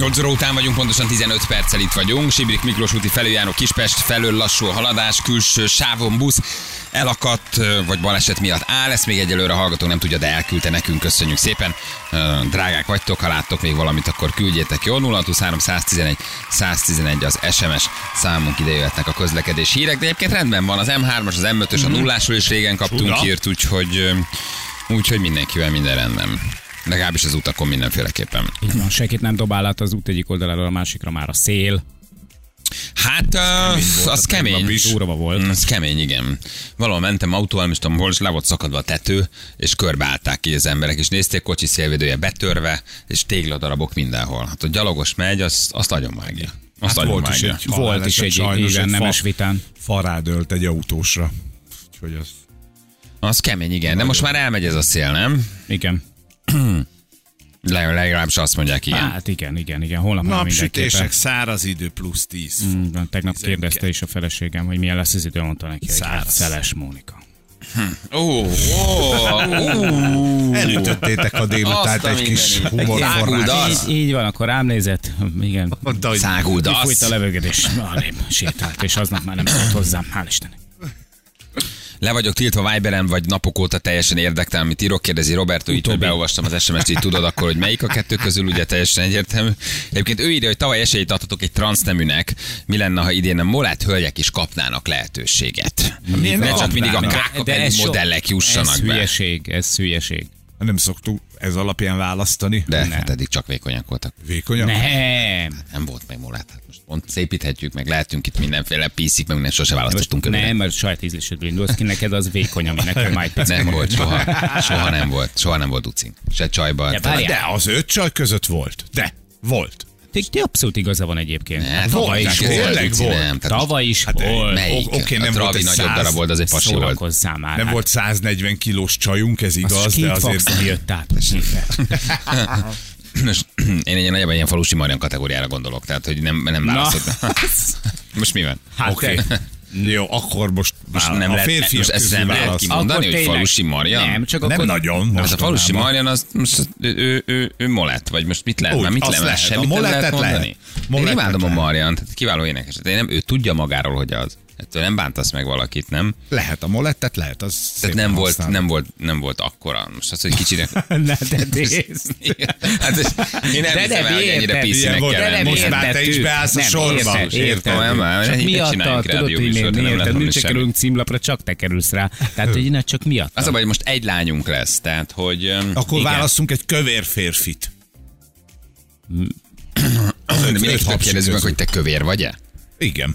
8 óra után vagyunk, pontosan 15 perccel itt vagyunk. Sibrik Miklós úti felüljáró Kispest felől lassú haladás, külső sávon busz elakadt, vagy baleset miatt áll, ezt még egyelőre a hallgató nem tudja, de elküldte nekünk, köszönjük szépen. Drágák vagytok, ha láttok még valamit, akkor küldjétek jó. 023 111 111 az SMS számunk ide jöhetnek a közlekedés hírek, de egyébként rendben van, az M3-as, az M5-ös, a nullásról is régen kaptunk Csuda. hírt, úgyhogy, úgyhogy mindenkivel minden rendben. Legalábbis az utakon mindenféleképpen. Így van, senkit nem dobál át az út egyik oldaláról a másikra már a szél. Hát, uh, az kemény. tegnap is. Durva volt. Mm, Az kemény, igen. Valahol mentem autóval, nem is tudom hol, és le volt szakadva a tető, és körbeállták ki az emberek, és nézték kocsi szélvédője betörve, és tégladarabok mindenhol. Hát a gyalogos megy, azt, azt nagyon vágja. Azt Hát nagyon volt is egy Volt is egy sajnos igen, egy nemes fa- vitán. Fa rád egy autósra. Úgyhogy az... Az kemény, igen. De most már elmegy ez a szél, nem? Igen. Le- Legalábbis azt mondják, igen. Hát igen, igen, igen. Holnap Napsütések, száraz idő plusz 10. Mm, Tegnap Tizenkettő. kérdezte is a feleségem, hogy milyen lesz az idő, mondta neki, hogy hát Száraz. szeles Mónika. Ó, ó, ó. Elütöttétek a a egy kis humorforrás. Így, így van, akkor rám nézett, igen. Száguldasz. Fújt a levegedés, sétált, és aznap már nem szólt hozzám, hál' Istennek. Le vagyok tiltva Viberen, vagy napok óta teljesen érdektelen, amit írok, kérdezi Roberto, így, hogy beolvastam az SMS-t, így tudod akkor, hogy melyik a kettő közül, ugye teljesen egyértelmű. Egyébként ő írja, hogy tavaly esélyt adhatok egy transzneműnek, mi lenne, ha idén a molát hölgyek is kapnának lehetőséget. Miért Ne csak mindig a so- modellek jussanak ez be. hülyeség, ez hülyeség. Nem szoktuk ez alapján választani. De Nem. hát eddig csak vékonyak voltak. Vékonyak? Nem, Nem volt meg molát. Hát most pont szépíthetjük, meg lehetünk itt mindenféle piszik, meg minden sose választottunk nem, körülbelül. mert saját ízlésedből indulsz ki, neked az vékony, ami nekem már Nem volt soha. Soha nem volt. Soha nem volt ucink. Se csajban. Várjál. De az öt csaj között volt. De, volt. Ti, ti abszolút igaza van egyébként. Hát, Tavaly volt, is hát volt. volt. nem. Tavaly is Hát, volt. Melyik? Oké, okay, nem volt Travi egy nagyobb darab volt, az egy pasi volt. Már. Nem hát. volt 140 kilós csajunk, ez igaz, Az de azért... jött át. Most, én egy nagyjából ilyen falusi Marian kategóriára gondolok, tehát hogy nem, nem választottam. Most mi van? Hát Oké. Jó, akkor most, Most nem a lehet, férfiak most ezt nem lehet kimondani, Akkor hogy falusi Marian? Nem, csak Nem akkor... nagyon. Az a mostanában. falusi Marian, az most ő, ő, ő, ő molett, vagy most mit lehet? Úgy, Már mit lehet? Lehet. Semmit A nem lehet molettet lehet. mondani? Én imádom a. Marian, tehát kiváló énekes. De nem, ő tudja magáról, hogy az. Ettől nem bántasz meg valakit, nem? Lehet a molettet, lehet, az Tehát nem volt, használom. nem volt, nem volt akkora. Most az, hogy kicsinek... Ne, de nézd. hát ez, én nem De hiszem nem el, hogy ennyire piszinek kell nem. Most már te is beállsz a nem, sorba. Értem, érted. már, Csak ennyit miatta, csináljunk tudod, hogy miért, nem miért, mi se kerülünk címlapra, csak te kerülsz rá. Tehát, hogy innen csak miatt. Az a baj, hogy most egy lányunk lesz, tehát hogy... Akkor Igen. választunk egy kövér férfit. de mindenkitől hapsi kérdezzük meg, hogy te kövér vagy-e? Igen.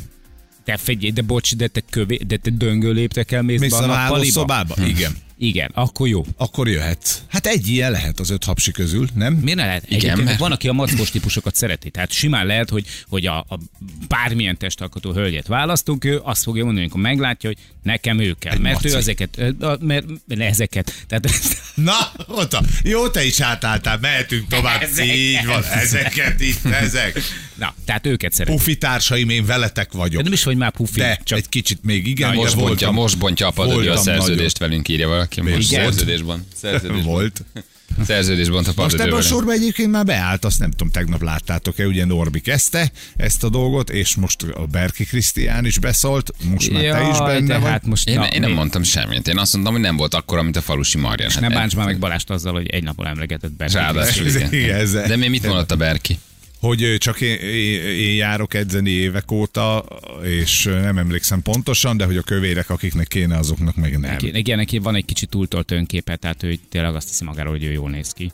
Te figyelj, de bocs, de te, kövé, de te döngő léptekkel mész Mész be a a nappaliba? hálószobába? Igen. Igen, akkor jó. Akkor jöhetsz. Hát egy ilyen lehet az öt hapsi közül, nem? Miért ne lehet? Igen, Egyébként mert- van, aki a mackos típusokat szereti. Tehát simán lehet, hogy, hogy a, a bármilyen testalkotó hölgyet választunk, ő azt fogja mondani, amikor meglátja, hogy nekem ő kell. Egy mert maci. ő ezeket, mert, mert ezeket. Tehát, Na, ott a, jó, te is átálltál, mehetünk tovább. Ezeket. Így van, ezeket itt, ezek. na, tehát őket szereti. Pufi társaim, én veletek De vagyok. nem is vagy már pufi, De csak egy kicsit még igen, de Most bontja, voltam, most bontja a padodja a szerződést velünk, írja valaki. Most Igen. szerződésben. Szerződésben. Volt. Szerződésben a Most ebben a sorban egyébként már beállt, azt nem tudom, tegnap láttátok-e, ugye Norbi kezdte ezt a dolgot, és most a Berki Krisztián is beszólt, most már te is Jaj, benne de vagy. hát most Én, na, én nem mi- mondtam semmit. Én azt mondtam, hogy nem volt akkora, mint a falusi Marian. Hát Ne bánts már meg Balást azzal, hogy egy napon emlegetett be. Ráadásul igen. Igen. De mi mit mondott a Berki? Hogy csak én, én, járok edzeni évek óta, és nem emlékszem pontosan, de hogy a kövérek, akiknek kéne, azoknak meg nem. Neki, igen, neki van egy kicsit túltolt önképe, tehát ő tényleg azt hiszi magáról, hogy ő jól néz ki.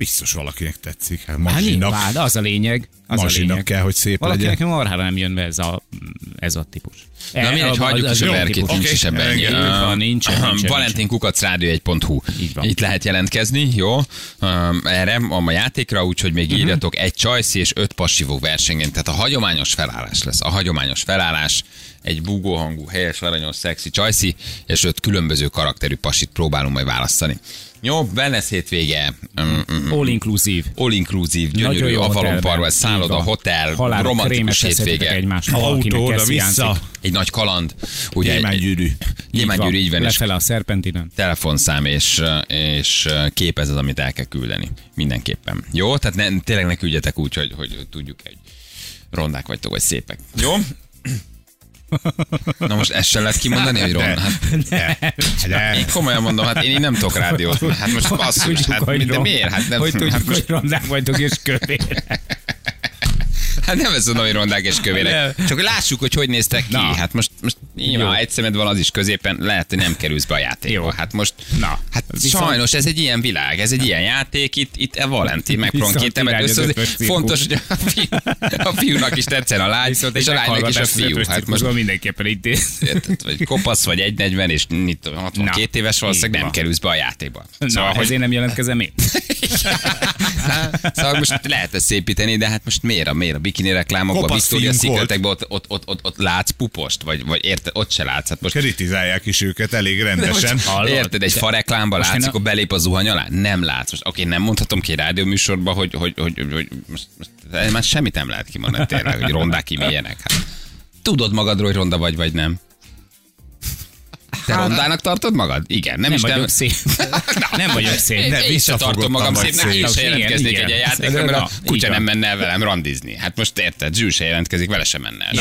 Biztos valakinek tetszik. Hát Hát nyilván, de az a lényeg. Az a Mazsinak lényeg. kell, hogy szép Valakinek legyen. marhára nem jön be ez a, ez a típus. Na E, mindegy, a- hagyjuk az is a Berkit, típus. nincs is ebben. Így van, nincsen, nincsen, Valentin kukac rádió1.hu. Így van. Itt lehet jelentkezni, jó? Erre a ma játékra, úgyhogy még írjatok egy csajszi és öt passivó versenyen. Tehát a hagyományos felállás lesz. A hagyományos felállás egy búgóhangú, helyes, aranyos, szexi csajszi, és öt különböző karakterű pasit próbálunk majd választani. Jó, wellness hétvége. Mm, mm, mm. All inclusive. All inclusive, gyönyörű, Nagyon jó Avalon hotelben. Park, szálloda, hotel, Halálra romantikus hétvége. egymásnak, valakinek Autó ez oda-vissza. hiányzik. Egy nagy kaland. Ugye, Gyémánygyűrű. Gyémánygyűrű, így van, Lefele a szerpentinen. telefonszám és, és kép ez az, amit el kell küldeni. Mindenképpen. Jó? Tehát ne, tényleg ne küldjetek úgy, hogy, hogy tudjuk, hogy rondák vagytok, vagy szépek. Jó? Na most ezt sem lehet kimondani, hogy ronda. Hát, De, de, én komolyan mondom, hát én így nem tudok rádiót. Hát most basszus, hát, hogy de miért? Hát nem, hogy tudjuk, hát, most, hogy rondák vagytok és kövérek. hát nem ez mondom, hogy rondák és kövérek. Nem. Csak hogy lássuk, hogy hogy néztek ki. Na. Hát most, most nyilván, egy szemed van, az is középen, lehet, hogy nem kerülsz be a játékba. Jó. Hát most, Na. hát Viszont- sajnos ez egy ilyen világ, ez egy ilyen játék, itt, itt a Valentin ötös cirkusz. Fontos, hogy a, fiú, a fiúnak is tetszen a lány, Viszont és a lánynak is a fiú. Hát most mindenképpen intéz. vagy kopasz, vagy 1,40, és mit tudom, 62 Na, éves valószínűleg nem kerülsz be a játékba. Na, Szóval, hogy ezért nem jelentkezem én. szóval most lehet ezt szépíteni, de hát most miért a, miért a bikini reklámokban, Victoria. Secretekben ott, ott, ott, ott, ott, látsz pupost, vagy, vagy érted, ott se látsz. Hát most kritizálják is őket elég rendesen. most, hallod? érted, egy fa reklámba Most látszik, én a- akkor belép a zuhany alá? Nem látsz. Most, oké, nem mondhatom ki egy rádióműsorban, hogy, hogy, hogy, hogy, hogy most, most, már semmit nem lehet kimondani tényleg, hogy rondák ki milyenek. Hát, tudod magadról, hogy ronda vagy, vagy nem? Te rondának tartod magad? Igen, nem, Nem is vagyok nem. szép. Nem vagyok szép. Én, Ne, én visszafogottan tartom magam vagy szépnek, én szép. se Igen, jelentkeznék egy játékra, mert a kutya nem menne el velem randizni. Hát most érted, Zsűr se jelentkezik, vele sem menne el.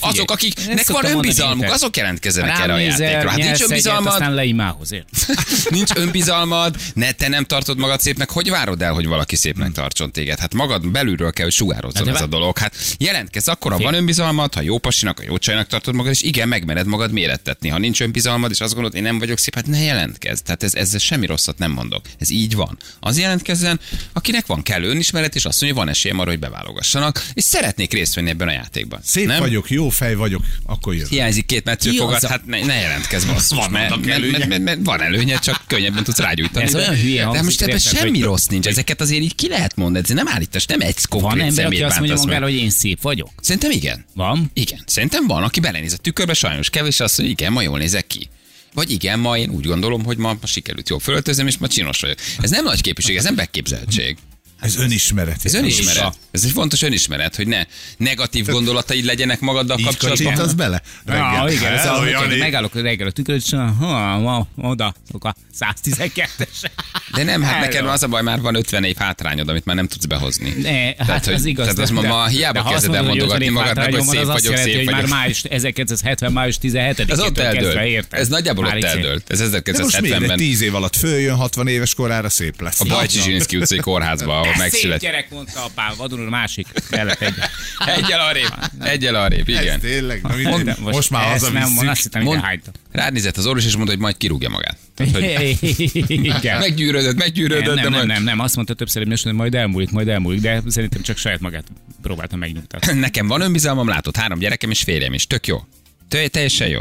Azok, akiknek van önbizalmuk, azok jelentkezzenek erre a játékra. Hát nincs önbizalmad, aztán leimához, nincs önbizalmad, ne, te nem tartod magad szépnek, hogy várod el, hogy valaki szépnek tartson téged? Hát magad belülről kell, hogy sugározzon ez a dolog. Hát jelentkezz, akkor, ha van önbizalmad, ha jó pasinak, ha jó csajnak tartod magad, és igen, megmered magad mérettetni. Ha nincs önbizalmad, és azt gondolod, én nem vagyok szép, hát ne jelentkezz. Tehát ez, ezzel semmi rosszat nem mondok. Ez így van. Az jelentkezzen, akinek van kellő önismeret, és azt mondja, hogy van esélyem arra, hogy beválogassanak, és szeretnék részt venni ebben a játékban. Szép nem? vagyok, jó fej vagyok, akkor jövök. Hiányzik két a- hát ne, ne jelentkezz basszus, Van mert, mert, előnye. mert, mert, mert, van előnye, csak könnyebben tudsz rágyújtani. Ez de- olyan hülye De most ebben semmi rossz nincs, ezeket azért így ki lehet mondani, ez nem állítás, nem egy Van konkrét ember, aki azt mondja magára, hogy én szép vagyok? Szerintem igen. Van? Igen. Szerintem van, aki belenéz a tükörbe, sajnos kevés, azt mondja, igen, ma jól nézek ki. Vagy igen, ma én úgy gondolom, hogy ma, ma sikerült jól fölöltözöm, és ma csinos vagyok. Ez nem nagy képviség, ez nem megképzeltség. Ez önismeret. Ez önismeret. Ez egy fontos önismeret, hogy ne negatív gondolataid legyenek magaddal Így kapcsolatban. kacsintasz bele? Ah, igen, ez az, hogy megállok reggel a tükör, és ha, ha, oda, a 112-es. De nem, hát neked az a baj, már van 50 év hátrányod, amit már nem tudsz behozni. Ne, hát hogy- az igaz. Tehát az ma, ma hiába kezded el mondogatni 50 magadnak, hogy szép vagyok, szép hogy már vagyok. május 1970. május 17-től Ez ott eldőlt. Ez nagyjából ott így eldőlt. Ez De most miért? 1970-ben. 10 év alatt följön, 60 éves korára szép lesz. A Bajcsi Zsilinszki utcai kórházba, ahol Ez szép megszületett. gyerek, mondta apám, vadonul másik. Mellett egy. Egyel arrébb, egyel arrébb, Ez igen. tényleg, na mindegy. De most, már ezt nem, mond, azt hittem, hogy Mond, rád nézett az orvos, és mondta, hogy majd kirúgja magát. Tehát, hogy Igen. meggyűrödött, meggyűrödött, nem, nem, nem, majd... nem, nem, azt mondta többször, hogy majd elmúlik, majd elmúlik, de szerintem csak saját magát próbálta megnyugtatni. Nekem van önbizalmam, látod, három gyerekem és férjem is. Tök jó. Te- Teljesen jó.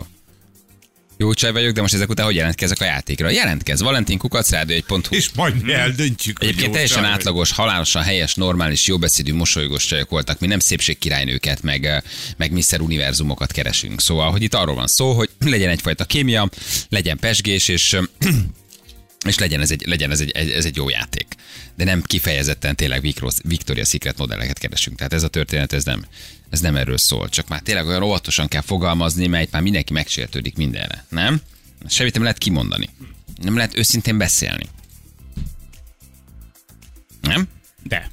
Jó csaj vagyok, de most ezek után hogy jelentkezek a játékra? Jelentkezz, Valentin Kukac, rádió.hu. És majd mi eldöntjük. hogy Egyébként teljesen csaj átlagos, halálosan helyes, normális, jóbeszédű, mosolygós csajok voltak. Mi nem szépségkirálynőket, meg, eh, meg Mr. Univerzumokat keresünk. Szóval, hogy itt arról van szó, hogy legyen egyfajta kémia, legyen pesgés, és eh, és legyen ez egy, legyen ez egy, ez egy jó játék. De nem kifejezetten tényleg Victoria Secret modelleket keresünk. Tehát ez a történet, ez nem, ez nem erről szól. Csak már tényleg olyan óvatosan kell fogalmazni, mert már mindenki megsértődik mindenre. Nem? Semmit nem lehet kimondani. Nem lehet őszintén beszélni. Nem? De.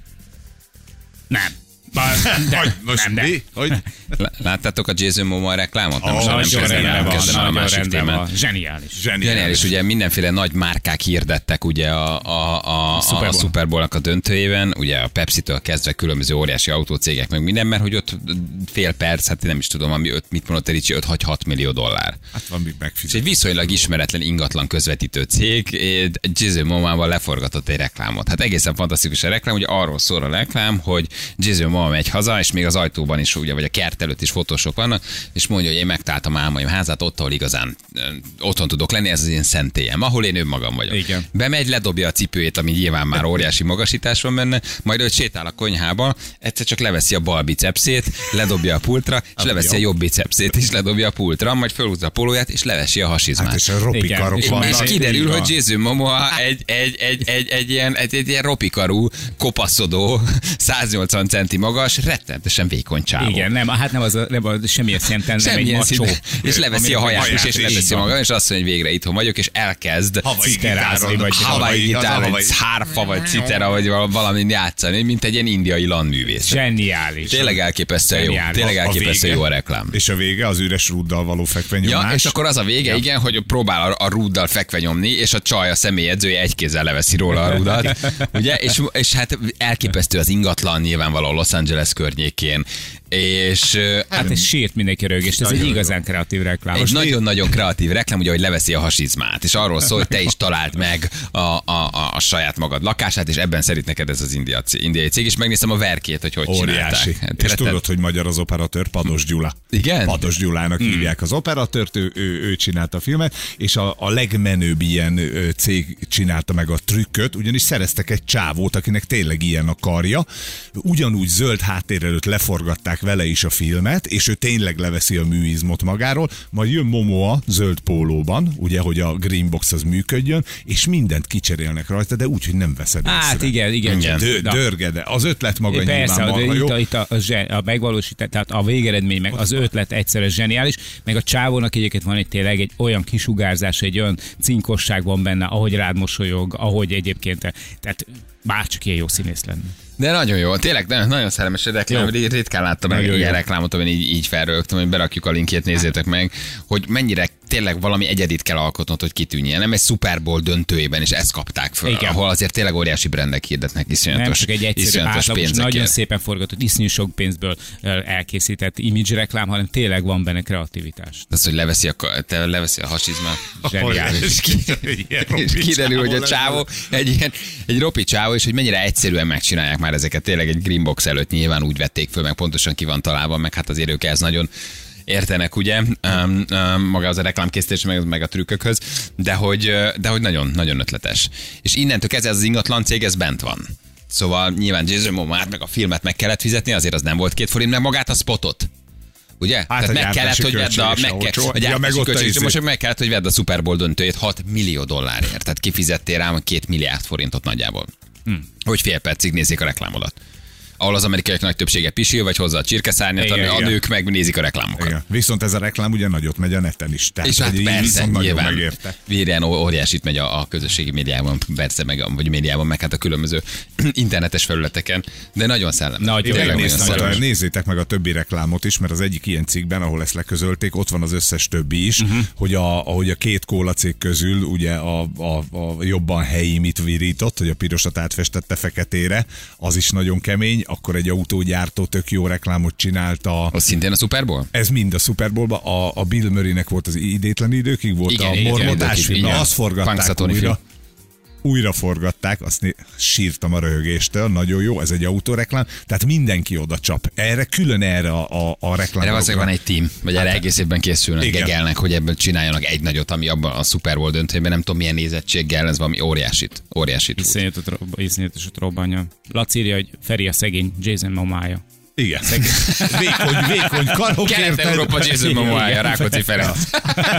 Nem. Bár- De, Hogy most nem, mi? Hogy? Lá- Láttátok a Jason Momoa reklámot? Nem, Ó, most nem Nagyon kezdem el, rendben nem kezdem a másik témát. Zseniális. Zseniális, ugye mindenféle nagy márkák hirdettek ugye a, a, a, a, Super a. Super Bowl-nak a döntőjében, ugye a Pepsi-től kezdve különböző óriási autócégek, meg minden, mert hogy ott fél perc, hát nem is tudom, ami öt, mit mondott Ricsi, 5-6 millió dollár. Hát van még És megfizet. egy viszonylag ismeretlen ingatlan közvetítő cég eh, Jason Momoa leforgatott egy reklámot. Hát egészen fantasztikus a reklám, ugye arról szól a reklám, hogy Jason Momoa megy haza, és még az ajtóban is, ugye, vagy a kert előtt is fotósok vannak, és mondja, hogy én megtaláltam álmaim házát, ott, ahol igazán otthon tudok lenni, ez az én szentélyem, ahol én önmagam vagyok. Igen. Bemegy, ledobja a cipőjét, ami nyilván már óriási magasítás van benne, majd ő sétál a konyhába, egyszer csak leveszi a bal bicepszét, ledobja a pultra, és leveszi a jobb bicepszét, és ledobja a pultra, majd fölhúzza a polóját, és levesi a hasizmát. Hát és a ropikarok. És Na, kiderül, hogy Jason Momoa egy, egy, egy, egy, egy, ilyen, egy, egy ilyen ropikarú, kopaszodó, 180 centi magas, rettenetesen vékony csávó. Igen, nem, hát nem az, a, nem az semmilyen szinten, nem egy macsó. És leveszi a haját is, és leveszi maga, és azt mondja, hogy végre itthon vagyok, és elkezd citerázni, vagy havai- gitár, vagy hárfa, vagy citera, vagy val- valamint játszani, mint egy ilyen indiai landművész. Zseniális. Tényleg elképesztően jó. Tényleg A- a elképesztően jó a reklám. És a vége az üres rúddal való fekvenyomás. Ja, és akkor az a vége, igen, hogy próbál a, a rúddal fekve nyomni, és a csaj, a személyedzője egy kézzel leveszi róla a rúdat. Ugye? És, és hát elképesztő az ingatlan nyilvánvaló Los Angeles környékén. És ö, Hát ez sírt mindenki rögést, ez egy igazán kreatív reklám. egy nagyon-nagyon kreatív reklám, ugye, hogy leveszi a hasizmát, és arról szól, hogy te is találd meg a, a, a, a saját magad lakását, és ebben szerint neked ez az india, indiai cég, és megnéztem a verkét, hogy hogy Óriási. csinálták. Hát, És rettet- tudod, hogy magyar az operatőr, Pados Gyula. Igen? Pados Gyulának hmm. hívják az operatőrt, ő, ő, ő csinálta a filmet, és a, a legmenőbb ilyen cég csinálta meg a trükköt, ugyanis szereztek egy csávót, akinek tényleg ilyen a karja. Ugyanúgy zöld háttér előtt leforgatták vele is a filmet, és ő tényleg leveszi a műizmot magáról, majd jön Momoa zöld pólóban, ugye, hogy a Greenbox az működjön, és mindent kicserélnek rajta, de úgy, hogy nem veszed Hát észre. igen, igen. Igen. Dö- Na. dörge, de az ötlet maga Persze, nyilván de marha itt jó. a, itt a, a, a megvalósítás, tehát a végeredmény, meg az ötlet egyszerre zseniális, meg a csávónak egyébként van egy tényleg egy olyan kisugárzás, egy olyan cinkosság van benne, ahogy rád mosolyog, ahogy egyébként, tehát bárcsak ilyen jó színész lenne. De nagyon jó, tényleg nagyon, nagyon szerelmes reklám, Jó. ritkán láttam meg ilyen jó. reklámot, amin így, így felrögtem, hogy berakjuk a linkjét, nézzétek meg, hogy mennyire tényleg valami egyedit kell alkotnod, hogy kitűnjél. Nem egy Super Bowl döntőjében is ezt kapták föl, Igen. ahol azért tényleg óriási brendek hirdetnek iszonyatos, Nem csak egy egyszerű, átlagos, nagyon szépen forgatott, iszonyú sok pénzből elkészített image reklám, hanem tényleg van benne kreativitás. Az, hogy leveszi a, te leveszi a hasizmát. Zseniális. És kiderül, hogy a csávó egy ilyen, egy ropi csávó, és hogy mennyire egyszerűen megcsinálják már ezeket. Tényleg egy greenbox előtt nyilván úgy vették föl, meg pontosan ki van találva, meg hát azért ők ez nagyon értenek, ugye, um, um, maga az a reklámkészítés, meg, meg a trükkökhöz, de hogy, de hogy nagyon, nagyon ötletes. És innentől kezdve ez az ingatlan cég, ez bent van. Szóval nyilván Jason Momoa meg a filmet meg kellett fizetni, azért az nem volt két forint, meg magát a spotot. Ugye? Hát Tehát meg kellett, hogy vedd a, meg kell, a Ja, meg ott költség, most meg kellett, hogy vedd a Super Bowl döntőjét 6 millió dollárért. Tehát kifizettél rám két milliárd forintot nagyjából. Hmm. Hogy fél percig nézik a reklámodat. Ahol az amerikaiak nagy többsége pisil, vagy hozza a csirkeszárnyat, Igen, a, igen. nők meg nézik a reklámokat. Igen. Viszont ez a reklám ugye nagyot megy a neten is. Tehát, És hát persze, nyilván megérte. Virén óriásit megy a, a közösségi médiában, persze, meg, vagy médiában, meg hát a különböző internetes felületeken, de nagyon szellem. Nagyon, Én Tényleg nagyon nézzétek meg a többi reklámot is, mert az egyik ilyen cikkben, ahol ezt leközölték, ott van az összes többi is, uh-huh. hogy a, ahogy a két kóla cég közül ugye a, a, a jobban helyi mit virított, hogy a pirosat átfestette feketére, az is nagyon kemény, akkor egy autógyártó tök jó reklámot csinálta. Az szintén a Super Bowl? Ez mind a Super Bowl-ba. A, a Bill Murray-nek volt az idétlen időkig, volt Igen, a mormotás film, azt forgatták újra. film. Újra forgatták, azt né- sírtam a röhögéstől, nagyon jó, ez egy autóreklám, tehát mindenki oda csap. Erre, külön erre a, a, a reklám. Erre valószínűleg van egy team, vagy erre Hát, egész évben készülnek, igen. gegelnek, hogy ebből csináljanak egy nagyot, ami abban a Super Bowl döntőjében nem tudom milyen nézettséggel, ez valami óriásit, óriásit iszonyatosat robbanja. Laci írja, hogy Feri a szegény Jason Momája. Igen. vékony, vékony karok. Kelet-Európa Jason Momoa, Rákóczi Ferenc.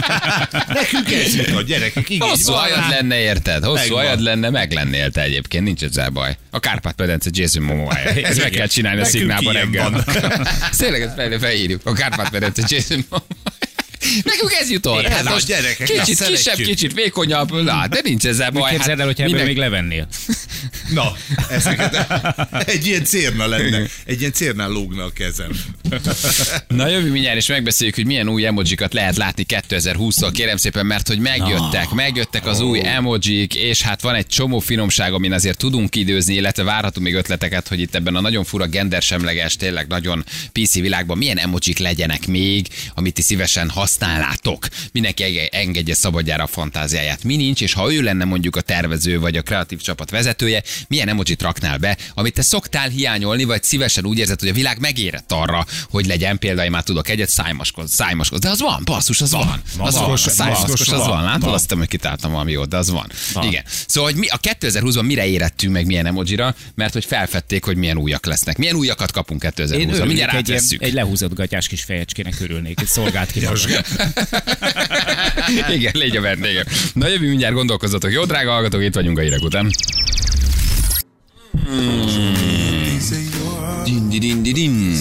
Nekünk ez jut a gyerekek. Igen, Hosszú rá. lenne, érted? Hosszú hajad lenne, meg lennél te egyébként, nincs ezzel baj. A Kárpát-medence Jason Momoa. Ez meg kell csinálni a szignálban reggel. Tényleg ezt fel, felírjuk. A Kárpát-medence Jason Momoa. Nekünk ez jutott. Igen, Hát most gyerekek, kicsit kisebb, kicsit vékonyabb, na, de nincs ezzel baj. Képzeld el, hogyha ebből még levennél. Na, ezeket, egy ilyen cérna lenne. Egy ilyen cérnál lógna a kezem. Na jövő mindjárt, és megbeszéljük, hogy milyen új emojikat lehet látni 2020-tól, kérem szépen, mert hogy megjöttek, megjöttek az új emojik, és hát van egy csomó finomság, amin azért tudunk időzni, illetve várhatunk még ötleteket, hogy itt ebben a nagyon fura gendersemleges, tényleg nagyon PC világban milyen emojik legyenek még, amit ti szívesen használtok használnátok. Mindenki enge- engedje szabadjára a fantáziáját. Mi nincs, és ha ő lenne mondjuk a tervező vagy a kreatív csapat vezetője, milyen emojit raknál be, amit te szoktál hiányolni, vagy szívesen úgy érzed, hogy a világ megérett arra, hogy legyen például, már tudok egyet, szájmaskod, szájmaskod. De az van, basszus, az van. van. Az van, a szájmaskos, az van, van. Látod van. azt, hogy kitáltam valami jót, de az van. Van. Igen. Szóval, hogy mi a 2020-ban mire érettünk meg milyen emojira, mert hogy felfedték, hogy milyen újak lesznek. Milyen újakat kapunk 2020-ban. Én Mindjárt egy, ilyen- egy lehúzott gatyás kis fejecskének örülnék, egy szolgált ki. Igen, légy a vendégem. Na jövő mindjárt gondolkozzatok. Jó, drága hallgatók, itt vagyunk a hírek után. Din, din, din, din, din.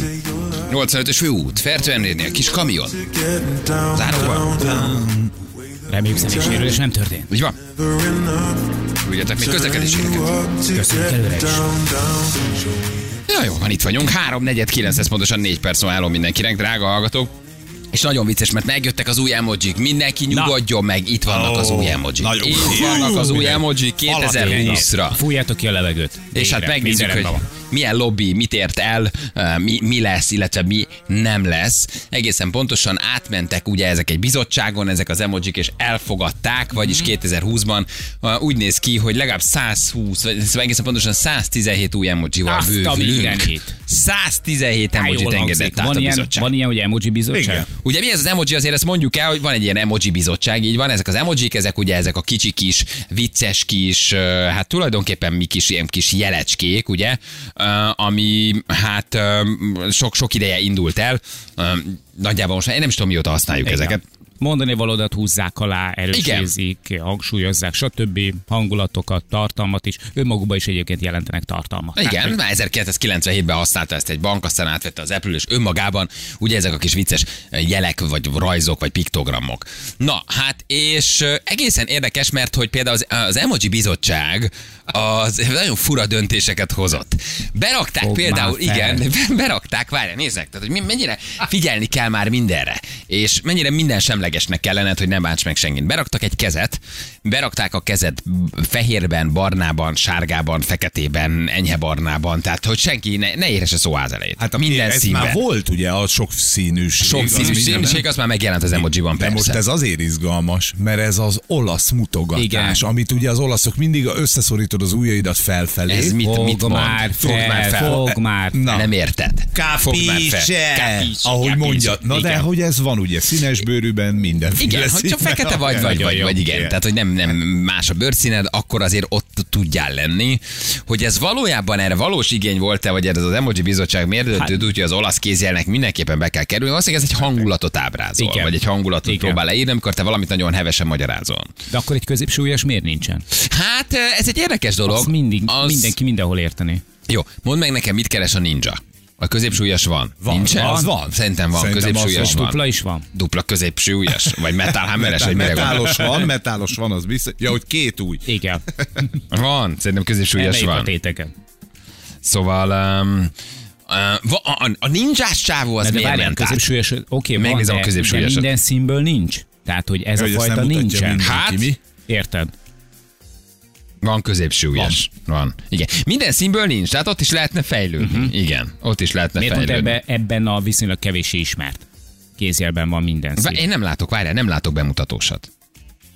85-ös főút, Fertőenrénél, kis kamion. Záróban. Reméljük személy sérülés nem történt. Úgy van. Küldjetek még közlekedési. Köszönjük előre is. Ja, jó, van itt vagyunk. 3 4 9 ez pontosan 4 perc múlva állom mindenkinek, drága hallgatók. És nagyon vicces, mert megjöttek az új emojik. Mindenki nyugodjon meg, itt vannak az új emojik. nagyon Itt vannak az új emojik Alatt 2020-ra. Fújjátok ki a levegőt. És hát megnézzük, hogy. Milyen lobby, mit ért el, mi, mi lesz, illetve mi nem lesz. Egészen pontosan átmentek ugye ezek egy bizottságon, ezek az emojik, és elfogadták, vagyis 2020-ban uh, úgy néz ki, hogy legalább 120, vagy szóval egészen pontosan 117 új emojival bővülünk. mindenit. 117 Á, emojit engedett át van a ilyen, bizottság. van ilyen, hogy emoji bizottság? Igen. Ugye mi ez az emoji, azért ezt mondjuk el, hogy van egy ilyen emoji bizottság, így van, ezek az emojik, ezek ugye ezek a kicsi kis, vicces kis, hát tulajdonképpen mi kis, ilyen kis jelecskék, ugye, ami hát ö, sok, sok ideje indult el, nagyjából most én nem is tudom mióta használjuk Igen. ezeket. Mondani valódat húzzák alá, erősítik, hangsúlyozzák, stb. hangulatokat, tartalmat is. Önmagukban is egyébként jelentenek tartalmat. Igen, már 1997-ben használta ezt egy bank, aztán átvette az Apple, és önmagában ugye ezek a kis vicces jelek, vagy rajzok, vagy piktogramok. Na, hát, és egészen érdekes, mert hogy például az, az Emoji Bizottság az nagyon fura döntéseket hozott. Berakták Fogd például, igen, berakták, várjál, nézzek, tehát, hogy mennyire figyelni kell már mindenre, és mennyire minden semlegesnek kellene, hogy ne bánts meg senkit. Beraktak egy kezet, berakták a kezet fehérben, barnában, sárgában, feketében, enyhe barnában, tehát hogy senki ne, ne érhesse szó az elejét. Hát a, minden ez színben. már volt ugye a sok színűség. Sok színűség, az már megjelent az emojiban, De persze. most ez azért izgalmas, mert ez az olasz mutogatás, Igen. amit ugye az olaszok mindig összeszorítod az ujjaidat felfelé. Ez mit, Fogd mit már Fogd már fel, fel. fogd már Na. Nem érted. Fel. Capisce, Ahogy mondja. Na de Igen. hogy ez van ugye színes bőrűben minden. Igen, hogy csak fekete vagy, vagy, vagy, vagy igen. Tehát, hogy nem, nem más a bőrszíned, akkor azért ott tudjál lenni. Hogy ez valójában erre valós igény volt-e, vagy ez az Emoji Bizottság miért döntött Hát- úgy, hogy az olasz kézjelnek mindenképpen be kell kerülni. Valószínűleg ez egy hangulatot ábrázol, Igen. vagy egy hangulatot Igen. próbál leírni, amikor te valamit nagyon hevesen magyarázol. De akkor egy középsúlyos miért nincsen? Hát ez egy érdekes dolog. Azt mindig, Az- mindenki mindenhol érteni. Jó, mondd meg nekem, mit keres a ninja? A középsúlyos van. Van, Nincsen? az van. Szerintem van. Szerintem középsúlyos van. van. Dupla is van. Dupla középsúlyos? Vagy metal hammeres, vagy mire metálos gondolsz? van, metálos van, az biztos. Ja, hogy két új. Igen. Van, szerintem középsúlyos Emeljük a van. téteket. Szóval um, uh, a, a, a ninjás csávó az miért ment középsúlyos, oké, van, Megnézem a de, de minden színből nincs. Tehát, hogy ez Hogy a fajta nincsen. Hát, mi? Érted? Van középsúlyos. Van. van. Igen. Minden színből nincs, tehát ott is lehetne fejlődni. Uh-huh. Igen, ott is lehetne Miért fejlődni. ebbe, ebben a viszonylag kevéssé ismert kézjelben van minden szín. Én nem látok, várjál, nem látok bemutatósat.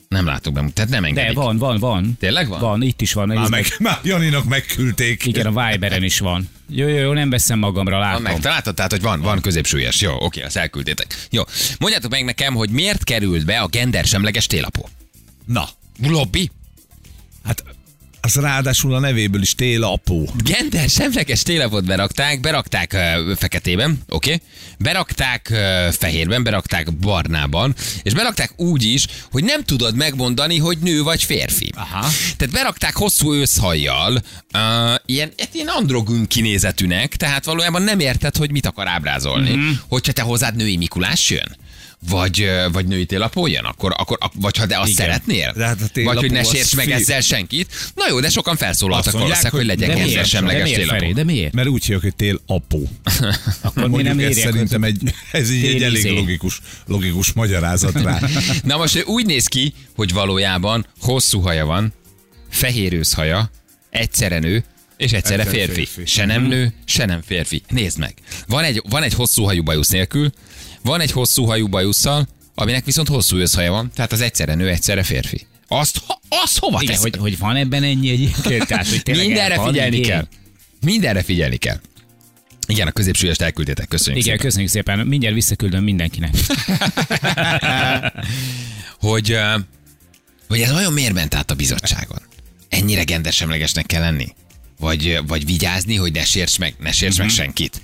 Nem látok bemutatósat, tehát nem engedik. De van, van, van. Tényleg van? Van, itt is van. Már, meg, már Janinak megküldték. Igen, a Viberen is van. Jó, jó, jó, nem veszem magamra, Van látom. meg, találtad, tehát, hogy van, van középsúlyos. Jó, oké, azt elküldtétek. Jó. Mondjátok meg nekem, hogy miért került be a gendersemleges télapó? Na, Lobby? Hát az ráadásul a nevéből is télapó. Gender semleges télapot berakták, berakták uh, feketében, oké? Okay? Berakták uh, fehérben, berakták barnában, és berakták úgy is, hogy nem tudod megmondani, hogy nő vagy férfi. Aha. Tehát berakták hosszú őszhajjal, uh, ilyen, hát ilyen androgyn kinézetűnek, tehát valójában nem érted, hogy mit akar ábrázolni. Mm-hmm. Hogyha te hozzád női Mikulás jön? Vagy, vagy női télapó jön? Akkor, akkor, ak- vagy ha de azt Igen. szeretnél? De hát vagy hogy ne sérts meg fi- ezzel senkit? Na jó, de sokan felszólaltak valószínűleg, hogy legyen? De semleges miért, télapó. Feri? De miért? Mert úgy hívják, hogy télapó. Akkor mi nem ez szerintem egy, ez így egy elég logikus, logikus magyarázat rá. Na most úgy néz ki, hogy valójában hosszú haja van, fehér őszhaja, egyszerre nő, és egyszerre Egyszerre férfi. férfi. Se nem nő, se nem férfi. Nézd meg. Van egy, van egy hosszú hajú bajusz nélkül, van egy hosszú hajú bajusszal, aminek viszont hosszú őszhaja van, tehát az egyszerre nő, egyszerre férfi. Azt, azt hova Igen, teszed? hogy, hogy van ebben ennyi egyébként? Tehát, hogy Mindenre van figyelni igény? kell. Mindenre figyelni kell. Igen, a középsúlyost elküldtétek, köszönjük Igen, szépen. köszönjük szépen. Mindjárt visszaküldöm mindenkinek. Hogy, hogy ez olyan miért ment át a bizottságon? Ennyire gendersemlegesnek kell lenni? Vagy, vagy vigyázni, hogy ne sérts meg, ne sérts Mhm. meg senkit?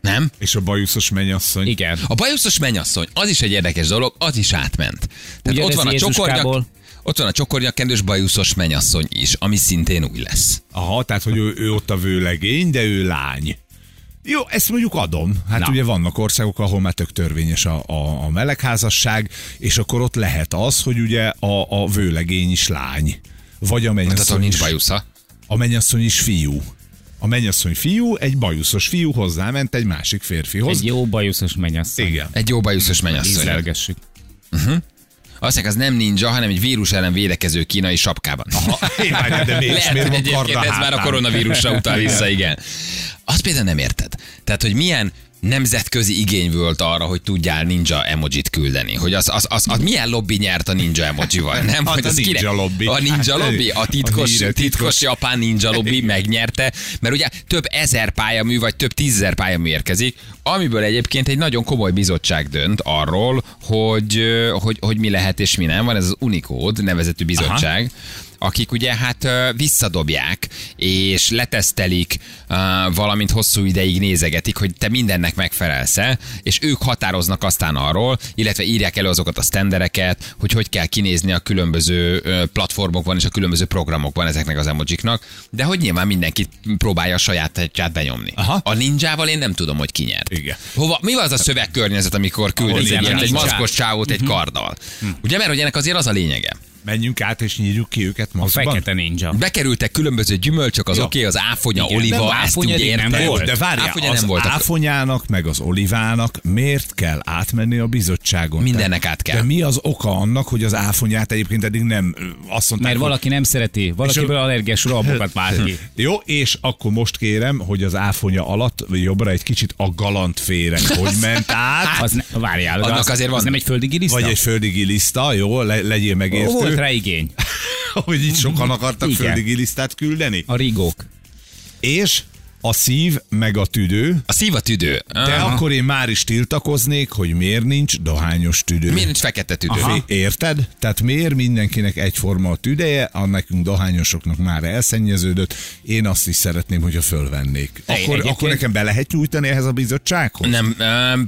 Nem? És a bajuszos mennyasszony. Igen. A bajuszos mennyasszony, az is egy érdekes dolog, az is átment. Tehát Ugyanez ott van a csokornyak, ott van a csokornyakkendős bajuszos mennyasszony is, ami szintén új lesz. Aha, tehát, hogy ő, ő ott a vőlegény, de ő lány. Jó, ezt mondjuk adom. Hát Na. Ugye vannak országok, ahol már tök törvényes a, a, a melegházasság, és akkor ott lehet az, hogy ugye a, a vőlegény is lány. Vagy a mennyasszony, nincs is, bajusza. a mennyasszony is fiú. A mennyasszony fiú, egy bajuszos fiú hozzáment egy másik férfihoz. Egy jó bajuszos mennyasszony. Igen. Egy jó bajuszos mennyasszony. Ízlelgessük. Azt mondják, az nem ninja, hanem egy vírus ellen védekező kínai sapkában. Aha, várjál, de miért, Lehet, miért hogy van egyébként ez már a koronavírusra utal vissza, igen. Azt például nem érted. Tehát, hogy milyen nemzetközi igény volt arra, hogy tudjál ninja emojit küldeni. Hogy az, az, az, az milyen lobby nyert a ninja emojival, nem? Hát hogy a ninja kinek- lobby. A ninja Hát, lobby, a a titkos, híre, titkos, titkos. japán ninja lobby megnyerte, mert ugye több ezer pályamű, vagy több tízezer pályamű érkezik, amiből egyébként egy nagyon komoly bizottság dönt arról, hogy, hogy, hogy mi lehet és mi nem. Van ez az Unicode nevezetű bizottság, akik ugye hát visszadobják, és letesztelik, valamint hosszú ideig nézegetik, hogy te mindennek megfelelsz-e, és ők határoznak aztán arról, illetve írják elő azokat a sztendereket, hogy hogy kell kinézni a különböző platformokban és a különböző programokban ezeknek az emojiknak, de hogy nyilván mindenki próbálja a sajátját benyomni. Aha. A ninjával én nem tudom, hogy ki nyert. Igen. Hova, mi az a szövegkörnyezet, amikor küldesz egy, egy maszkos csávót egy karddal? Ugye, mert hogy ennek azért az a lényege. Menjünk át és nyírjuk ki őket A maszkban. fekete ninja. Bekerültek különböző gyümölcsök, az Ja. oké, okay, az áfonya, Igen, oliva, ezt áfonya eddig nem volt. De várjál, áfonya az nem volt. áfonyának meg az olivának miért kell átmenni a bizottságon? Mindennek át kell. De mi az oka annak, hogy az áfonyát egyébként eddig nem azt mondták, Mert valaki nem szereti, valakiből allergiás rohamokat vált ki. Jó, és akkor most kérem, hogy az áfonya alatt jobbra egy kicsit a galant féreg, hogy ment át, Az ne, várjál, Annak az, azért van- az nem egy földi giliszta? vagy egy földi giliszta, jó, le, legyél Volt rá igény. hogy így sokan akartak Igen. földi gilisztát küldeni. A rigók. És a szív meg a tüdő, A szív a tüdő. de Aha. akkor én már is tiltakoznék, hogy miért nincs dohányos tüdő. Miért nincs fekete tüdő? Aha. Érted? Tehát miért mindenkinek egyforma a tüdeje, a nekünk dohányosoknak már elszennyeződött, én azt is szeretném, hogyha fölvennék. Akkor, egyébként- akkor nekem be lehet nyújtani ehhez a bizottsághoz? Nem,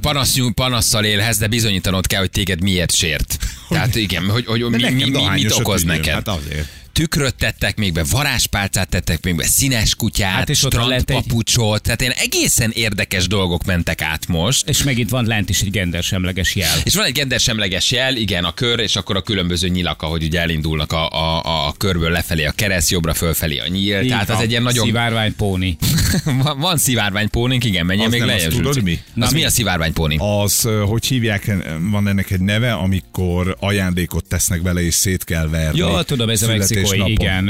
panasz, panasszal élhez, de bizonyítanod kell, hogy téged miért sért. Tehát igen, hogy, hogy mi, mi, mit okoz tüdőm, neked? Hát azért. Tükröt tettek még be, varázspálcát tettek még be, színes kutyát, Hát és lett egy- strandpapucsot, tehát ilyen egészen érdekes dolgok mentek át most. És megint van lent is egy gendersemleges jel. És van egy gendersemleges jel, igen, a kör, és akkor a különböző nyilak, ahogy ugye elindulnak a, a, a körből lefelé a kereszt, jobbra fölfelé a nyíl. Tehát az egy ilyen nagyon... Szivárvány póni. van, van szivárványpónink, igen, menjen Az még nem, lejjebb. tudod mi? Na, az mi a szivárványpóni? Az, hogy hívják, van ennek egy neve, amikor ajándékot tesznek bele, és szét kell verni. Jó, tudom, ez a születésnapon. igen.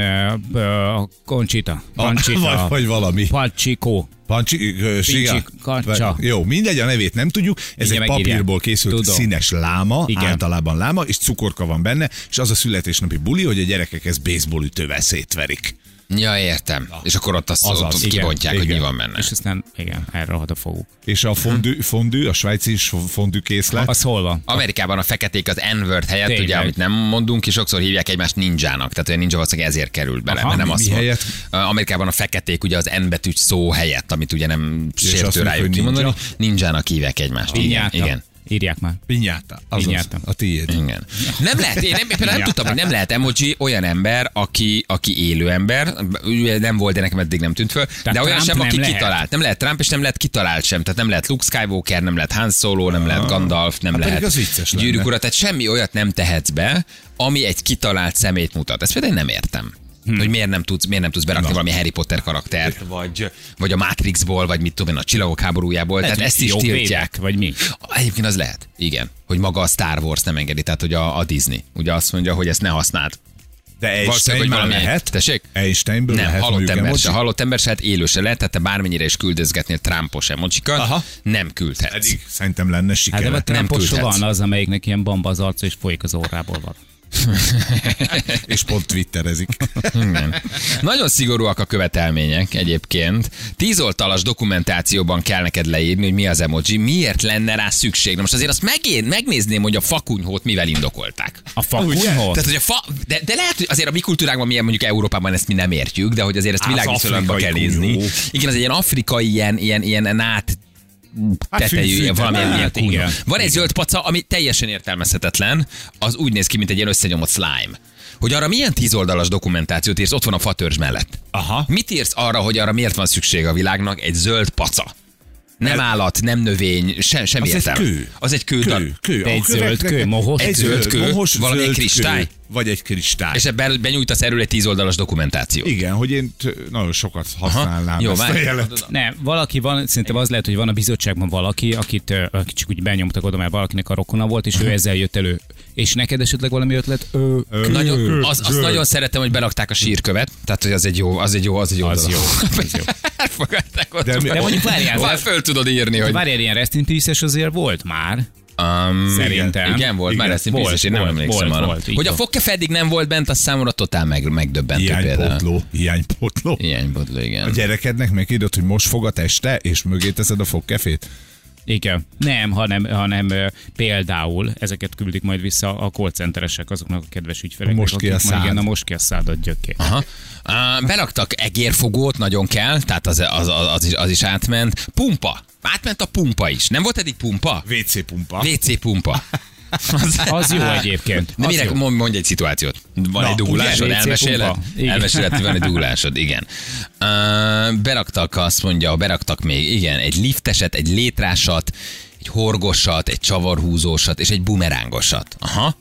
ö, ö, Conchita. A- Conchita. Vagy, vagy valami. Palcsiko. Pancsi, siga? kacsa. Jó, mindegy, a nevét nem tudjuk. Ez Igen, egy papírból készült Tudom. színes láma, Igen. általában láma, és cukorka van benne, és az a születésnapi buli, hogy a gyerekek ezt baseball ütővel szétverik. Ja, értem. És akkor ott azt Azaz. ott, ott Igen, kibontják, hogy mi igen. van benne. És aztán, igen, erre a foguk. És a fondű, fondű a svájci is fondű készlet. Az hol van? Amerikában a feketék az N-word helyett, Tényleg. ugye, amit nem mondunk, és sokszor hívják egymást ninjának. Tehát olyan ninja valószínűleg ezért került bele, Aha, mert nem mi- az mi volt. helyett? Amerikában a feketék ugye az N betűs szó helyett, amit ugye nem sértő rájuk kimondani, ninjának hívják egymást. Igen, igen. Írják már. Pinyáta. Azaz, Pinyáta. a tiéd. Igen. Nem lehet, én nem, például nem tudtam, hogy nem lehet emoji olyan ember, aki, aki élő ember, ugye nem volt, de nekem eddig nem tűnt föl, de olyan Trump sem, nem aki lehet. kitalált. Nem lehet Trump, és nem lehet kitalált sem. Tehát nem lehet Luke Skywalker, nem lehet Han Solo, nem lehet Gandalf, nem Hát lehet az. Gyűrűk ura, tehát semmi olyat nem tehetsz be, ami egy kitalált szemét mutat. Ezt például én nem értem. Hmm. Hogy miért nem tudsz, miért nem tudsz berakni Na. valami Harry Potter karaktert, vagy, vagy a Matrixból, vagy mit tudom én, a Csillagok háborújából. Lehet, tehát ezt is tiltják. Vagy mi? Egyébként az lehet, igen. Hogy maga a Star Wars nem engedi, tehát hogy a, a Disney. Ugye azt mondja, hogy ezt ne használd. De Einstein már valami- lehet. Tessék? Einsteinből Nem, lehet halott ember emoji? se, halott ember se, hát élő se lehet, tehát te bármennyire is küldözgetnél Trumpos emojikat, Aha. nem küldhetsz. Pedig szerintem lenne Hát sikere. de a nem Trumpos van az, amelyiknek ilyen bamba az arca, és folyik az orrából van. és pont twitterezik. Igen. Nagyon szigorúak a követelmények egyébként. Tíz oldalas dokumentációban kell neked leírni, hogy mi az emoji, miért lenne rá szükség. Na most azért azt megén, megnézném, hogy a fakunyhót mivel indokolták. A fakunyhót? Tehát, hogy a fa, de, de lehet, hogy azért a mi kultúránkban, milyen mondjuk Európában ezt mi nem értjük, de hogy azért ezt Az világviszonylatban kell nézni. Igen, az egy ilyen afrikai, ilyen, ilyen, ilyen nát tetejű, fű- ilyen valamilyen hát ilyen igen. Van egy zöld paca, ami teljesen értelmezhetetlen, az úgy néz ki, mint egy ilyen összenyomott slime. Hogy arra milyen tízoldalas dokumentációt írsz, ott van a fatörzs mellett. Aha. Mit írsz arra, hogy arra miért van szükség a világnak egy zöld paca? Nem állat, nem növény, sem, semmi Az egy értelme. kő. Az egy kő. Kő, kő. A egy zöld kő, mohos egy zöld kő, mohos valami zöld kristály? Kő, vagy egy kristály. És ebben benyújtasz erről egy tízoldalas dokumentációt. Igen, hogy én t- nagyon sokat használnám Jó, ezt a várj. jelet. Nem, valaki van, szerintem az lehet, hogy van a bizottságban valaki, akit, akit csak úgy benyomtak oda, mert valakinek a rokona volt, és ő ezzel jött elő. És neked esetleg valami ötlet? Ö. Nagyon, az, azt nagyon szeretem, hogy berakták a sírkövet, tehát hogy az egy jó, az egy jó, az egy jó. Az jó, az jó. Elfogadták ott. De De mondjuk várjál, föl tudod írni, hogy... Várjál, ilyen Rest azért volt már. Um, Szerintem. Igen, volt, Igen. már ezt Volt, biztos, én nem volt, emlékszem volt, arra. volt, hogy a van. fogkefe eddig nem volt bent, az számomra totál meg, megdöbbentő például. Hiánypotló. Hiánypotló. Hiánypotló, A igen. gyerekednek megírod, hogy most fog a teste, és mögé teszed a fogkefét? Igen. Nem, hanem, hanem például ezeket küldik majd vissza a call centeresek azoknak a kedves ügyfeleknek. Most ki a szád. Igen, a most ki a szádat gyökké. Aha. Uh, beraktak egérfogót, nagyon kell, tehát az, az, az, az, is, az is átment. Pumpa. Átment a pumpa is. Nem volt eddig pumpa? WC pumpa. WC pumpa. Az, Az jó egyébként. De mire, mondj, egy szituációt. Van Na, egy dugulásod, elmeséled? Elmeséled, hogy van egy dugulásod, igen. Uh, beraktak, azt mondja, beraktak még, igen, egy lifteset, egy létrásat, egy horgosat, egy csavarhúzósat és egy bumerángosat. Aha.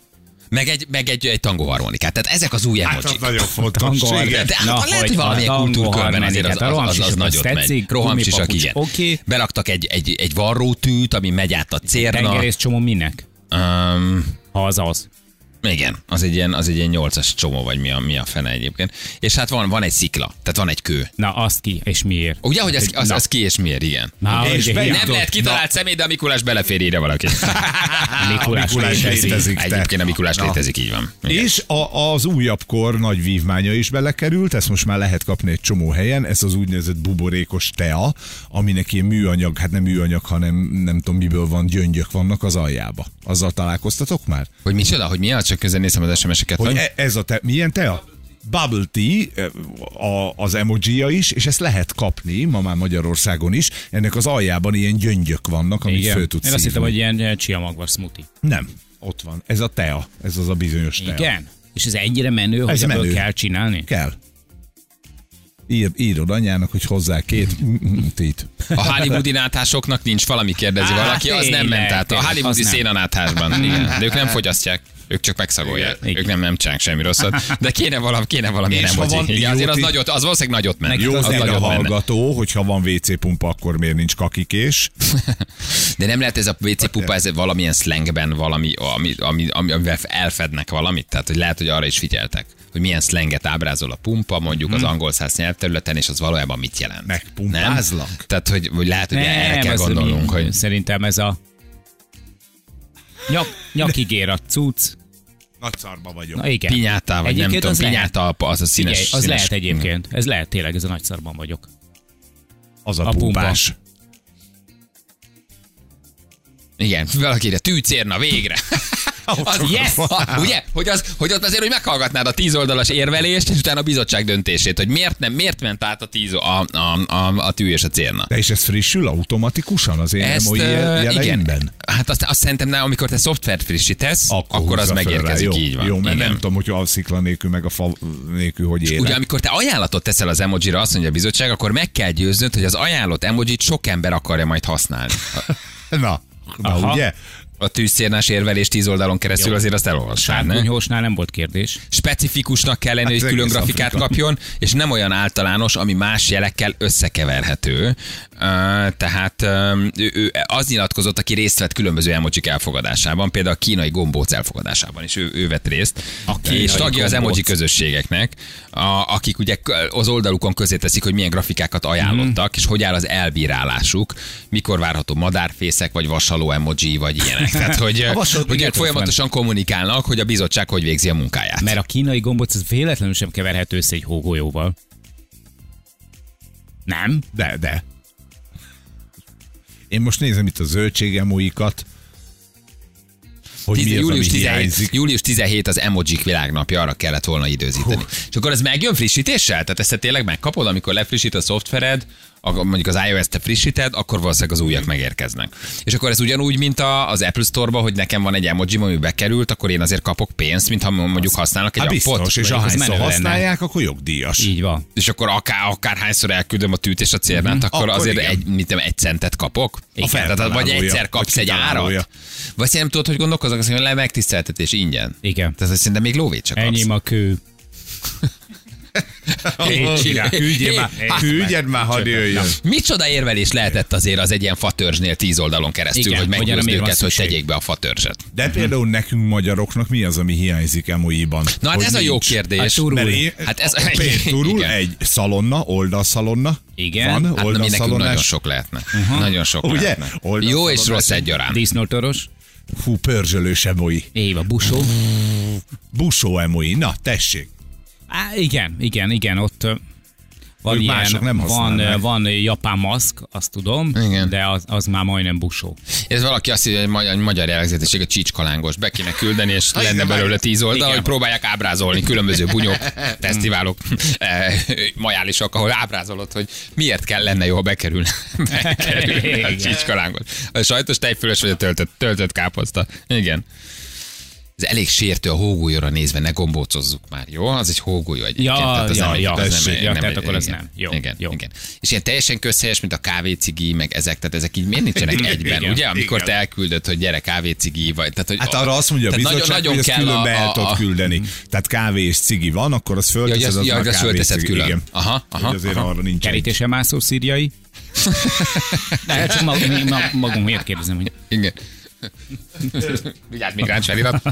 Meg egy, meg egy, egy tangóharmonikát. Tehát ezek az új Hát az nagyon fontos. Tangó- igen. De Na, hát lehet, hogy valamilyen tango kultúrkörben azért az, az, az, az, az nagyot megy. tetszik, Rohamsisak, gumipapucs, igen. oké. Beraktak egy, egy, egy varrótűt, ami megy át a cérna. Tengerész csomó minek? Um, Ha az az. Igen, az egy ilyen, az egy ilyen nyolcas csomó, vagy mi a, mi a fene egyébként. És hát van, van egy szikla, tehát van egy kő. Na, azt ki, és miért? Ugye, hogy az, az, Na. az ki és miért, igen. Na, És ugye, Nem lehet kitalált személy, de a Mikulás belefér ide valaki. Mikulás Mikulás létezik. létezik. te. Egyébként a Mikulás Na. létezik, így van. Igen. És a, az újabb kor nagy vívmánya is belekerült, ezt most már lehet kapni egy csomó helyen, ez az úgynevezett buborékos tea, aminek ilyen műanyag, hát nem műanyag, hanem nem tudom miből van, gyöngyök vannak az aljába. Azzal találkoztatok már? Hogy micsoda, hogy mi az, csak közben nézem az SMS-eket. Hogy Hogy e, ez a te, milyen tea? Bubble tea, e, a, az emojia is, és ezt lehet kapni, ma már Magyarországon is. Ennek az aljában ilyen gyöngyök vannak, amit Igen. föl tudsz Én azt hittem, hogy ilyen csiamagvas smoothie. Nem, ott van. Ez a tea, ez az a bizonyos tea. Igen? És ez ennyire menő, hogy Ez ebből menő. kell csinálni? Kell. Ír, írod anyának, hogy hozzá két tít. A hollywoodi náthásoknak nincs valami, kérdezi Á, valaki, az nem ment át. A hollywoodi szénanáthásban. Igen. De ők nem fogyasztják. Ők csak megszagolják. Igen. Ők nem, nem csinálnak semmi rosszat. De kéne valami, kéne valami És nem ha van hogy Igen, azért az, nagyot, az valószínűleg nagyot ment. Jó, az a nagyot menne. hallgató, hogyha van WC pumpa, akkor miért nincs kakikés? De nem lehet ez a WC pupa, ez valamilyen slangben valami, ami, ami, ami, amivel elfednek valamit? Tehát, hogy lehet, hogy arra is figyeltek, hogy milyen slanget ábrázol a pumpa, mondjuk az angol száz nyelvterületen, és az valójában mit jelent. Megpumpázlak? Nem? Tehát, hogy, hogy lehet, hogy erre kell gondolnunk, mi- hogy Szerintem ez a nyak, nyakigér a cucc. Nagy szarba vagyok. Na igen. pinyátá, vagy nem Egyébként tudom, az lehet. pinyáta, az a színes. Figyelj, az színes lehet egyébként. Ez lehet tényleg, ez a nagy szarban vagyok. Az a, A pumpa. pumpás. Igen, valakire tűcérna végre. Az, yes! Ugye? Hogy, az, hogy ott azért, hogy meghallgatnád a tíz oldalas érvelést, és utána a bizottság döntését, hogy miért nem, miért ment át a, tíz, a, a, a, a tű és a cérna. De és ez frissül automatikusan az én igen. Hát azt, azt szerintem, nem, amikor te szoftvert frissítesz, akkor, akkor az megérkezik, jó, így van. Jó, mert igen. nem tudom, hogy a szikla nélkül, meg a fa nélkül, hogy élek. Ugye, amikor te ajánlatot teszel az emojira, azt mondja a bizottság, akkor meg kell győznöd, hogy az ajánlott emojit sok ember akarja majd használni. Na, na Aha. ugye? A tűzszérnás érvelés tíz oldalon keresztül azért azt elolvastál, ne? Sárkonyhósnál nem volt kérdés. Specifikusnak kell lenni, Hát hogy külön grafikát Afrika. kapjon, és nem olyan általános, ami más jelekkel összekeverhető. Tehát ő, az nyilatkozott, aki részt vett különböző emojik elfogadásában, például a kínai gombóc elfogadásában is ő, ő vett részt. A és tagja az gombóc. emoji közösségeknek, a, akik ugye az oldalukon közé teszik, hogy milyen grafikákat ajánlottak, és hogy áll az elbírálásuk, mikor várható madárfészek, vagy vasaló emoji, vagy ilyenek. Tehát, hogy, hogy ők folyamatosan kommunikálnak, hogy a bizottság hogy végzi a munkáját. Mert a kínai gombóc az véletlenül sem keverhető össze egy hógolyóval. Nem? De, de. Én most nézem itt a zöldségemóikat, hogy Tíz- mi az, július, ami 17, hiányzik. július 17 az emojik világnapja, arra kellett volna időzíteni. Hú. És akkor ez megjön frissítéssel? Tehát ezt te tényleg megkapod, amikor lefrissít a szoftvered, mondjuk az iOS-t te frissíted, akkor valószínűleg az újak megérkeznek. És akkor ez ugyanúgy, mint a, az Apple Store-ba, hogy nekem van egy emoji, ami bekerült, akkor én azért kapok pénzt, mint ha mondjuk használnak egy Hát appot. biztos, és mondjuk az ahányszor menő lenne. használják, akkor jogdíjas. Így van. És akkor akár, akárhányszor elküldöm a tűt és a cérnát, mm-hmm. akkor, Akkor azért igen. egy, mit egy centet kapok. A Tehát, vagy egyszer kapsz vagy egy árat. Vagy nem tudod, hogy gondolkozok, azt mondja, hogy le megtiszteltetés ingyen. Igen. Tehát szerintem még lóvét csak. Enyém a kő. Küldjél már, Hát, küldjed már, hadd jöjjön. Micsoda érvelés lehetett azért az egy ilyen fatörzsnél tíz oldalon keresztül, Igen, hogy van őket, hogy tegyék be a fatörzset. De például nekünk magyaroknak mi az, ami hiányzik emojiban? Na hát ez a jó kérdés. Hát turul. Mert én, Hát ez- turul igen. egy szalonna, oldalszalonna. Igen. Van, Hát oldalszalonnás. nagyon sok lehetne. Nagyon sok Ugye? lehetne. Jó és rossz egy- egyaránt. Disznótoros. Fú, pörzsölős emoi. Éva busó. Busó emoi. Na, tessék. Á, igen, igen, igen, ott van Ők ilyen, mások nem van, van japán maszk, azt tudom, Igen. de az, az már majdnem busó. Ez valaki azt mondja, hogy magyar, magyar jellegzetesség a csícskalángos. Be kéne küldeni, és lenne de belőle tíz oldal, Igen. hogy próbálják ábrázolni különböző bunyók, fesztiválok, eh, majálisok, ahol ábrázolod, hogy miért kell lenne jó, ha bekerül, bekerül a Igen. csícskalángos. A sajtos tejfölös vagy a töltött, töltött káposzta. Igen. Ez elég sértő a hógolyóra nézve, ne gombócozzuk már, jó? Az egy hógolyó egyébként. Ja, tehát az ja, nem, ja, az tessék, ja, tehát egy- akkor igen, nem. Jó, igen, jó. igen. És ilyen teljesen közhelyes, mint a kávécigi, meg ezek, tehát ezek így miért nincsenek egyben, Igen, ugye? Amikor igen. te elküldöd, hogy gyere kávécigi, vagy... Tehát, hogy Hát arra azt mondja a tehát bizottság, nagyon, hogy ezt különbe el tudod küldeni. Tehát kávé és cigi van, akkor az Ja, fölteszed, azt, az ja, fölteszed cigi. külön. Igen. Aha, aha, Hogy azért arra nincs. Kerítésen mászó szíriai. De csak magunk miért kérdezem, hogy Igen. Vigyázz, migráns felirat.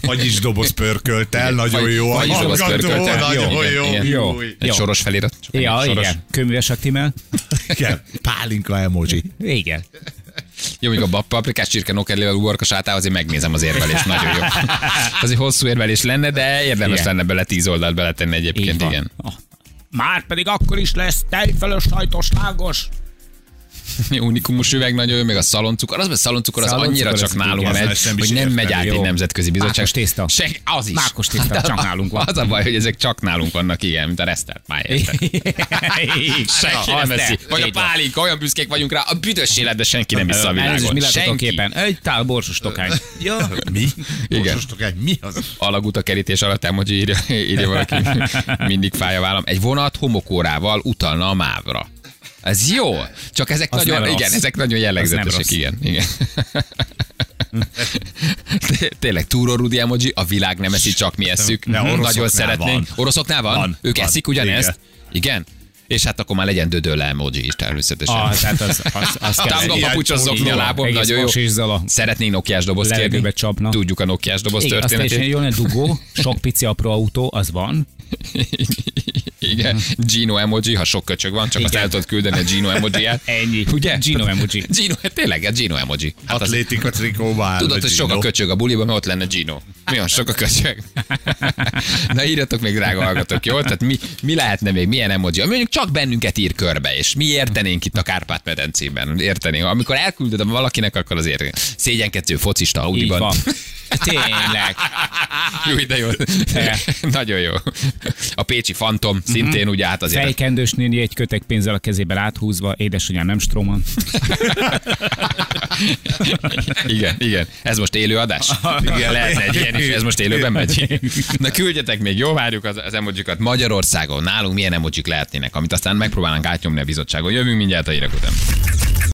Vagyis doboz pörkölt el, nagyon jó. a vagyis doboz pörkölt el. Nagyon jó. Jó. Egy soros felirat. Ja, igen. Köműves aktimel. Igen. Pálinka emoji. Igen. Jó, még a paprikás csirke nokedlével uborka sátával azért megnézem az érvelést, nagyon jó. Az egy hosszú érvelés lenne, de érdemes Igen. lenne bele tíz oldalt beletenni egyébként, igen. Ah, Már pedig akkor is lesz tejfölös sajtos lágos. Unikumos üveg nagyon jó, még a szaloncukor. Az, a szaloncukor az Szaloncukor annyira csak nálunk megy, hogy nem megy át egy nemzetközi bizottság. Mákos tészta. Se, az is. Mákos tészta, Hát, csak nálunk van. Az a baj, hogy ezek csak nálunk vannak, igen, mint a resztelt máj. Senki nem eszi. Vagy a pálinka, olyan büszkék vagyunk rá, a büdös életben senki nem vissza a világon. mi? Egy tál borsos tokány. Ja. Mi? Igen. Mi az? alagút a kerítés alatt emoji írja, írja valaki, mindig fáj a vállam. Egy vonat homokórával utalna a mávra. Ez jó, csak ezek Az nagyon, igen, rossz. ezek nagyon jellegzetesek, igen, igen. Té- Tényleg, túró Rudi emoji, a világ nem eszi, csak mi esszük. De Nagyon szeretnénk. van. Oroszoknál van? Van, Ők van. eszik ugyanezt? Igen. Igen. És hát akkor már legyen dödölle emoji is természetesen. Ah, tehát az, az, az kell. Zokni a lábom, nagyon jó. Szeretnénk nokiás dobozt kérni. Csapna. Tudjuk a nokiás doboz Igen, azt teljesen történetét. jól dugó, sok pici apró autó, az van. Igen, Gino emoji, ha sok köcsög van, csak azt Igen. el tudod küldeni a Gino emoji-ját. Ennyi. Ugye? Gino emoji. Gino, tényleg, a Gino emoji. Hát Atlétika trikóba áll. tudod, hogy sok a köcsög a buliban, mert ott lenne Gino. Mi van, sok a köcsög? Na írjatok még, drága hallgatók, jó? Tehát mi, mi lehetne még, milyen emoji? Mondjuk csak bennünket ír körbe, és mi értenénk itt a Kárpát-medencében. Értenénk. Amikor elküldöd valakinek, akkor azért szégyenkedő focista Így Audiban. van. Tényleg. Jó, de jó. Nagyon jó. A Pécsi Fantom szintén ugye hát azért. Fejkendős néni egy kötek pénzzel a kezében áthúzva, édesanyám nem stroman. Igen, igen. Ez most élő adás? Igen, lehetne egy ilyen is, ez most élőben megy. Na küldjetek még, jó, várjuk az, az emojikat. Magyarországon nálunk milyen emojik lehetnének, amit aztán megpróbálnánk átnyomni a bizottságon. Jövünk mindjárt a hírek után.